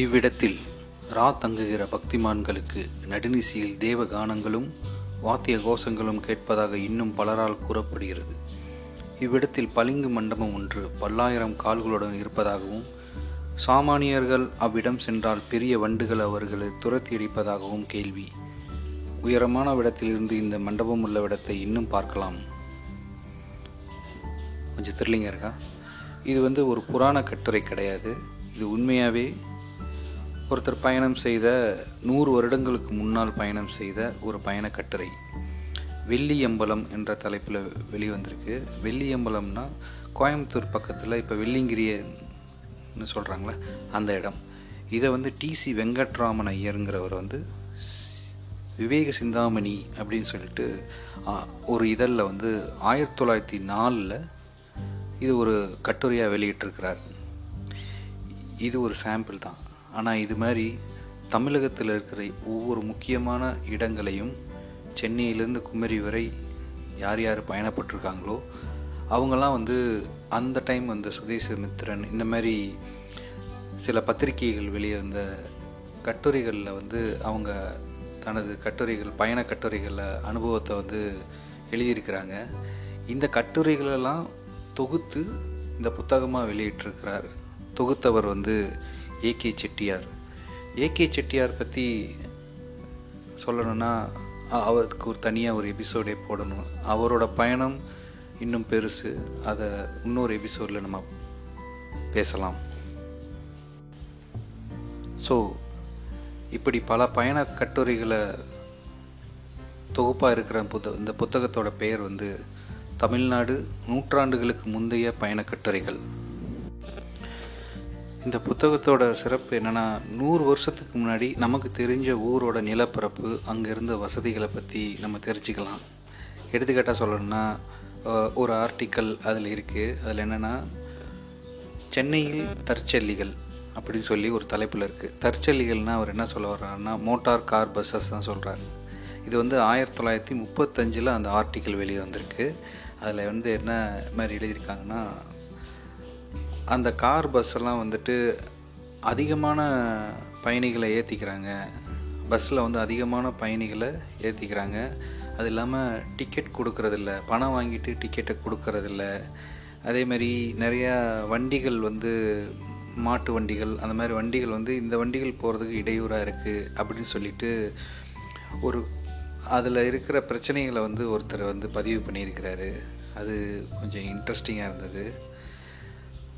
இவ்விடத்தில் ரா தங்குகிற பக்திமான்களுக்கு நடுநிசியில் தேவ கானங்களும் வாத்திய கோஷங்களும் கேட்பதாக இன்னும் பலரால் கூறப்படுகிறது. இவ்விடத்தில் பளிங்கு மண்டபம் ஒன்று பல்லாயிரம் கால்களுடன் இருப்பதாகவும் சாமானியர்கள் அவ்விடம் சென்றால் பெரிய வண்டுகள் அவர்களை துரத்தி அடிப்பதாகவும் கேள்வி. உயரமான விடத்திலிருந்து இந்த மண்டபம் உள்ள விடத்தை இன்னும் பார்க்கலாம். கொஞ்சம் த்ரில்லிங்காக இருக்கா இது வந்து ஒரு புராண கட்டுரை கிடையாது. இது உண்மையாகவே ஒருத்தர் பயணம் செய்த நூறு வருடங்களுக்கு முன்னால் பயணம் செய்த ஒரு பயண கட்டுரை. வெள்ளியம்பலம் என்ற தலைப்பில் வெளிவந்திருக்கு. வெள்ளியம்பலம்னா கோயம்புத்தூர் பக்கத்தில் இப்போ வெள்ளிங்கிரியன்னு சொல்கிறாங்களே அந்த இடம். இதை வந்து டிசி வெங்கட்ராமன் ஐயருங்கிறவர் வந்து விவேக சிந்தாமணி அப்படின்னு சொல்லிட்டு ஒரு இதழில் வந்து ஆயிரத்தி தொள்ளாயிரத்தி நாலில் இது ஒரு கட்டுரையாக வெளியிட்டிருக்கிறார். இது ஒரு சாம்பிள் தான். ஆனால் இது மாதிரி தமிழகத்தில் இருக்கிற ஒவ்வொரு முக்கியமான இடங்களையும் சென்னையிலேருந்து குமரி வரை யார் யார் பயணப்பட்டிருக்காங்களோ அவங்கெல்லாம் வந்து அந்த டைம் வந்து சுதேசமித்திரன் இந்த மாதிரி சில பத்திரிகைகள் வெளியே வந்த கட்டுரைகளில் வந்து அவங்க தனது கட்டுரைகள் பயண கட்டுரைகளில் அனுபவத்தை வந்து எழுதியிருக்கிறாங்க. இந்த கட்டுரைகளெல்லாம் தொகுத்து இந்த புத்தகமாக வெளியிட்டிருக்கிறார். தொகுத்தவர் வந்து ஏகே செட்டியார். ஏகே செட்டியார் பற்றி சொல்லணும்னா அவருக்கு ஒரு தனியாக ஒரு எபிசோடே போடணும். அவரோட பயணம் இன்னும் பெருசு. அதை இன்னொரு எபிசோடில் நம்ம பேசலாம். ஸோ இப்படி பல பயண கட்டுரைகளை தொகுப்பாக இருக்கிற புத்த இந்த புத்தகத்தோட பெயர் வந்து தமிழ்நாடு நூற்றாண்டுகளுக்கு முந்தைய பயண கட்டுரைகள். இந்த புத்தகத்தோட சிறப்பு என்னென்னா நூறு வருஷத்துக்கு முன்னாடி நமக்கு தெரிஞ்ச ஊரோட நிலப்பரப்பு அங்கே இருந்த வசதிகளை பற்றி நம்ம தெரிஞ்சுக்கலாம். எடுத்துக்காட்டாக சொல்லணும்னா ஒரு ஆர்டிக்கல் அதில் இருக்குது அதில் என்னென்னா சென்னையில் தற்செல்லிகள் அப்படின்னு சொல்லி ஒரு தலைப்பில் இருக்குது தற்செல்லிகள்னால் அவர் என்ன சொல்ல வர்றாருன்னா மோட்டார் கார் பஸ்ஸஸ் தான் சொல்கிறாரு இது வந்து ஆயிரத்தி தொள்ளாயிரத்தி முப்பத்தஞ்சில் அந்த ஆர்டிக்கல் வெளியே வந்திருக்கு அதில் வந்து என்ன மாதிரி எழுதியிருக்காங்கன்னா அந்த கார் பஸ் எல்லாம் வந்துட்டு அதிகமான பயணிகளை ஏற்றிக்கிறாங்க பஸ்ஸில் வந்து அதிகமான பயணிகளை ஏற்றிக்கிறாங்க அது இல்லாமல் டிக்கெட் கொடுக்கறதில்ல. பணம் வாங்கிட்டு டிக்கெட்டை கொடுக்கறதில்ல. அதே மாதிரி நிறையா வண்டிகள் வந்து மாட்டு வண்டிகள் அந்த மாதிரி வண்டிகள் வந்து இந்த வண்டிகள் போகிறதுக்கு இடையூறாக இருக்குது அப்படின்னு சொல்லிட்டு ஒரு அதில் இருக்கிற பிரச்சனைகளை வந்து ஒருத்தர் வந்து பதிவு பண்ணியிருக்கிறாரு. அது கொஞ்சம் இன்ட்ரெஸ்டிங்காக இருந்தது.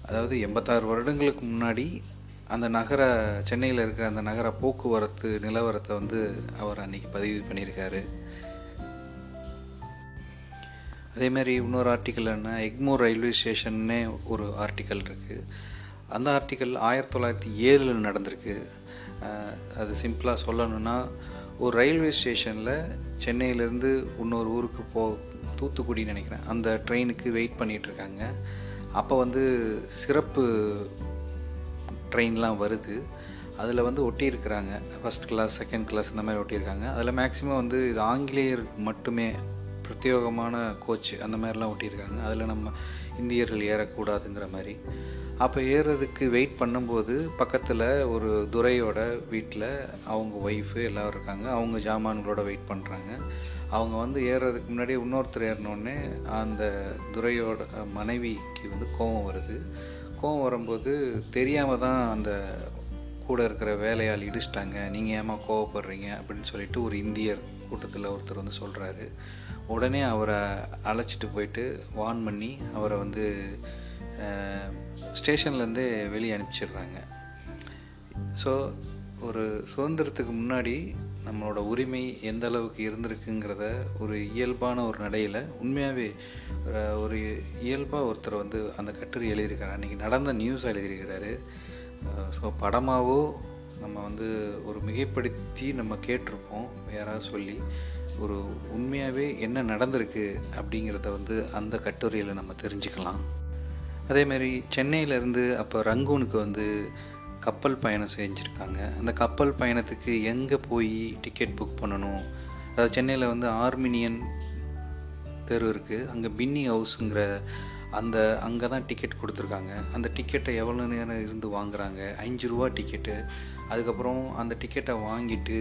அதாவது எண்பத்தாறு வருடங்களுக்கு முன்னாடி அந்த நகர சென்னையில் இருக்கிற அந்த நகர போக்குவரத்து நிலவரத்தை வந்து அவர் அன்னைக்கு பதிவு பண்ணியிருக்காரு. அதே மாதிரி இன்னொரு ஆர்டிக்கல் என்ன? எக்மோர் ரயில்வே ஸ்டேஷன்னே ஒரு ஆர்டிக்கல் இருக்குது அந்த ஆர்டிக்கல் ஆயிரத்தி தொள்ளாயிரத்தி ஏழில் நடந்திருக்கு. அது சிம்பிளாக சொல்லணும்னா ஒரு ரயில்வே ஸ்டேஷனில் சென்னையிலேருந்து இன்னொரு ஊருக்கு போ தூத்துக்குடின்னு நினைக்கிறேன். அந்த ட்ரெயினுக்கு வெயிட் பண்ணிகிட்ருக்காங்க இருக்காங்க. அப்போ வந்து சிறப்பு ட்ரெயின்லாம் வருது. அதில் வந்து ஒட்டியிருக்கிறாங்க. ஃபஸ்ட் கிளாஸ் செகண்ட் கிளாஸ் இந்த மாதிரி ஒட்டியிருக்காங்க. அதில் மேக்ஸிமம் வந்து இது ஆங்கிலேயருக்கு மட்டுமே பிரத்யேகமான கோச் அந்த மாதிரிலாம் ஒட்டியிருக்காங்க. அதில் நம்ம இந்தியர்கள் ஏறக்கூடாதுங்கிற மாதிரி. அப்போ ஏறுறதுக்கு வெயிட் பண்ணும்போது பக்கத்தில் ஒரு துரையோட வீட்டில் அவங்க ஒய்ஃபு எல்லோரும் இருக்காங்க. அவங்க ஜாமான்களோட வெயிட் பண்ணுறாங்க அவங்க வந்து ஏறுறதுக்கு முன்னாடி இன்னொருத்தர் ஏறினோடனே அந்த துரையோட மனைவிக்கு வந்து கோபம் வருது. கோபம் வரும்போது தெரியாமல் தான் அந்த கூட இருக்கிற வேலையால் இடிச்சிட்டாங்க. நீங்கள் ஏமா கோவப்படுறீங்க? அப்படின்னு சொல்லிட்டு ஒரு இந்தியர் கூட்டத்தில் ஒருத்தர் வந்து சொல்கிறாரு உடனே அவரை அழைச்சிட்டு போயிட்டு வார்ன் பண்ணி அவரை வந்து ஸ்டேஷன்லேருந்து வெளியே அனுப்பிச்சிடுறாங்க. ஸோ ஒரு சுதந்திரத்துக்கு முன்னாடி நம்மளோட உரிமை எந்த அளவுக்கு இருந்திருக்குங்கிறத ஒரு இயல்பான ஒரு நடையில் உண்மையாகவே ஒரு இயல்பாக ஒருத்தர் வந்து அந்த கட்டுரை எழுதியிருக்காரு அன்றைக்கி நடந்த நியூஸ் எழுதியிருக்கிறாரு. ஸோ படமாகவோ நம்ம வந்து ஒரு மிகைப்படுத்தி நம்ம கேட்டிருப்போம். யாராவது சொல்லி ஒரு உண்மையாகவே என்ன நடந்திருக்கு அப்படிங்கிறத வந்து அந்த கட்டுரையில் நம்ம தெரிஞ்சுக்கலாம். அதேமாரி சென்னையிலேருந்து அப்போ ரங்கூனுக்கு வந்து கப்பல் பயணம் செஞ்சுருக்காங்க. அந்த கப்பல் பயணத்துக்கு எங்கே போய் டிக்கெட் புக் பண்ணணும்? அதாவது சென்னையில் வந்து ஆர்மினியன் தெரு இருக்குது அங்கே பின்னி ஹவுஸுங்கிற அந்த அங்கே தான் டிக்கெட் கொடுத்துருக்காங்க. அந்த டிக்கெட்டை எவ்வளோ நேரம் இருந்து வாங்குறாங்க? அஞ்சு ரூபா டிக்கெட்டு. அதுக்கப்புறம் அந்த டிக்கெட்டை வாங்கிட்டு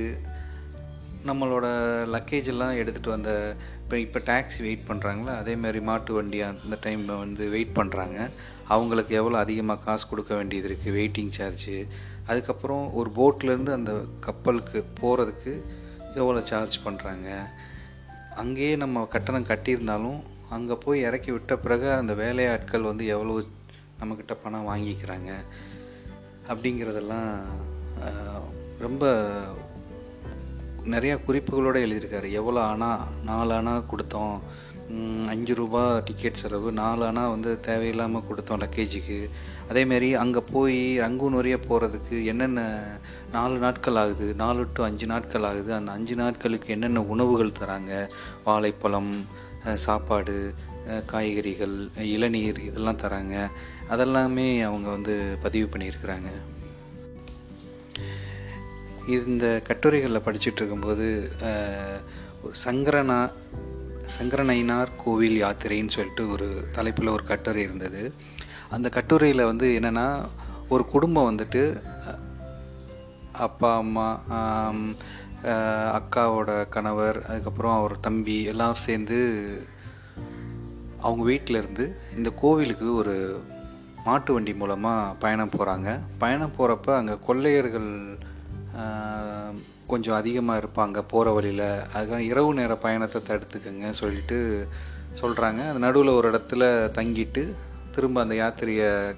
நம்மளோட லக்கேஜ் எல்லாம் எடுத்துகிட்டு வந்த இப்போ இப்போ டாக்ஸி வெயிட் பண்ணுறாங்களா அதே மாதிரி மாட்டு வண்டி அந்த டைம் வந்து வெயிட் பண்ணுறாங்க அவங்களுக்கு எவ்வளோ அதிகமாக காசு கொடுக்க வேண்டியது இருக்குது வெயிட்டிங் சார்ஜு அதுக்கப்புறம் ஒரு போட்லேருந்து அந்த கப்பலுக்கு போகிறதுக்கு எவ்வளோ சார்ஜ் பண்ணுறாங்க அங்கேயே நம்ம கட்டணம் கட்டியிருந்தாலும் அங்கே போய் இறக்கி விட்ட பிறகு அந்த வேலையாட்கள் வந்து எவ்வளோ நம்மக்கிட்ட பணம் வாங்கிக்கிறாங்க. அப்படிங்கிறதெல்லாம் ரொம்ப நிறையா குறிப்புகளோடு எழுதியிருக்காரு. எவ்வளோ அணா நாலு அணா கொடுத்தோம். அஞ்சு ரூபா டிக்கெட் செலவு நாலு அணா வந்து தேவையில்லாமல் கொடுத்தோம் லக்கேஜுக்கு அதேமாரி அங்கே போய் ரங்கூன் வரைய போகிறதுக்கு என்னென்ன நாலு நாட்கள் ஆகுது? நாலு டு அஞ்சு நாட்கள் ஆகுது. அந்த அஞ்சு நாட்களுக்கு என்னென்ன உணவுகள் தராங்க? வாழைப்பழம் சாப்பாடு காய்கறிகள் இளநீர் இதெல்லாம் தராங்க. அதெல்லாமே அவங்க வந்து பதிவு பண்ணியிருக்கிறாங்க. இந்த கட்டுரைகளில் படிச்சுட்டு இருக்கும்போது ஒரு சங்கரனா சங்கரனைனார் கோவில் யாத்திரைன்னு சொல்லிட்டு ஒரு தலைப்பில் ஒரு கட்டுரை இருந்தது. அந்த கட்டுரையில் வந்து என்னென்னா ஒரு குடும்பம் வந்துட்டு அப்பா அம்மா அக்காவோட கணவர் அதுக்கப்புறம் அவர் தம்பி எல்லாம் சேர்ந்து அவங்க வீட்டில் இருந்து இந்த கோவிலுக்கு ஒரு மாட்டு வண்டி மூலமாக பயணம் போகிறாங்க பயணம் போகிறப்ப அங்கே கொள்ளையர்கள் கொஞ்சம் அதிகமாக இருப்பாங்க போகிற வழியில். அதுக்காக இரவு நேர பயணத்தை தடுத்துக்கங்க சொல்லிட்டு சொல்கிறாங்க அது நடுவில் ஒரு இடத்துல தங்கிட்டு திரும்ப அந்த யாத்திரையை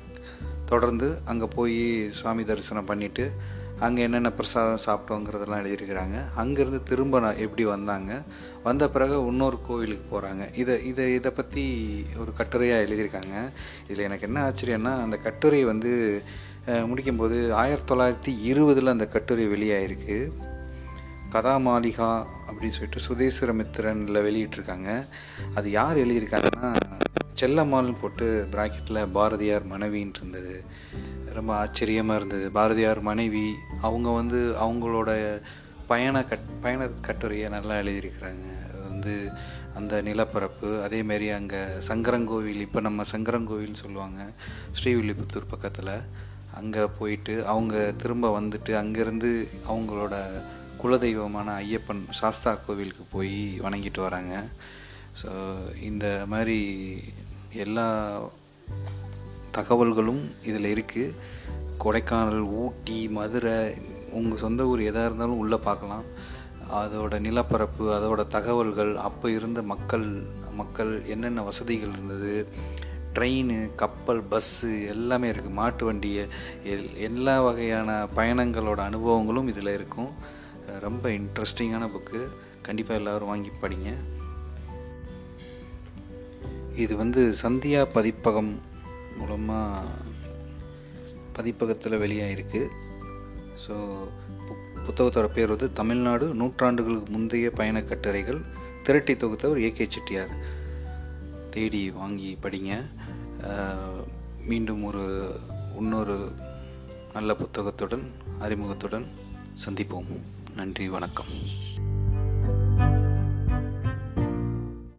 தொடர்ந்து அங்கே போய் சுவாமி தரிசனம் பண்ணிவிட்டு அங்கே என்னென்ன பிரசாதம் சாப்பிட்டோங்கிறதெல்லாம் எழுதியிருக்கிறாங்க. அங்கேருந்து திரும்ப நான் எப்படி வந்தாங்க? வந்த பிறகு இன்னொரு கோவிலுக்கு போகிறாங்க இதை இதை இதை பற்றி ஒரு கட்டுரையாக எழுதியிருக்காங்க. இதில் எனக்கு என்ன ஆச்சரியம்னா அந்த கட்டுரை வந்து முடிக்கும்போது ஆயிரத்தி தொள்ளாயிரத்தி இருபதில் அந்த கட்டுரை வெளியாயிருக்கு. கதாமாளிகா அப்படின்னு சொல்லிட்டு சுதேஸ்வரமித்திரனில் வெளியிட்டிருக்காங்க. அது யார் எழுதியிருக்காங்கன்னா செல்லம்மாள்னு போட்டு ப்ராக்கெட்டில் பாரதியார் மனைவின்னு இருந்தது. ரொம்ப ஆச்சரியமாக இருந்தது. பாரதியார் மனைவி அவங்க வந்து அவங்களோட பயண கட் பயண கட்டுரையை நல்லா எழுதியிருக்கிறாங்க. அது வந்து அந்த நிலப்பரப்பு அதேமாரி அங்கே சங்கரங்கோவில் இப்போ நம்ம சங்கரங்கோவில்னு சொல்லுவாங்க ஸ்ரீவில்லிபுத்தூர் பக்கத்தில். அங்கே போயிட்டு அவங்க திரும்ப வந்துட்டு அங்கேருந்து அவங்களோட குலதெய்வமான ஐயப்பன் சாஸ்தா கோவிலுக்கு போய் வணங்கிட்டு வராங்க. ஸோ இந்த மாதிரி எல்லா தகவல்களும் இதில் இருக்குது கொடைக்கானல் ஊட்டி மதுரை உங்கள் சொந்த ஊர் எதாக இருந்தாலும் உள்ளே பார்க்கலாம் அதோட நிலப்பரப்பு அதோட தகவல்கள் அப்போ இருந்த மக்கள் மக்கள் என்னென்ன வசதிகள் இருந்தது ட்ரெயின் கப்பல் பஸ்ஸு எல்லாமே இருக்குது மாட்டு வண்டி எல் எல்லா வகையான பயணங்களோட அனுபவங்களும் இதில் இருக்கும். ரொம்ப இன்ட்ரெஸ்டிங்கான புக்கு கண்டிப்பாக எல்லோரும் வாங்கி படிங்க. இது வந்து சந்தியா பதிப்பகம் மூலமாக பதிப்பகத்தில் வெளியாகிருக்கு ஸோ புத்தகத்தோட பேர் வந்து தமிழ்நாடு நூற்றாண்டுகளுக்கு முந்தைய பயணக் கட்டுரைகள். திரட்டி தொகுத்தவர் ஏகே செட்டியார். தேடி வாங்கி படிங்க. மீண்டும் ஒரு இன்னொரு நல்ல புத்தகத்துடன் அறிமுகத்துடன் சந்திப்போம். நன்றி வணக்கம்.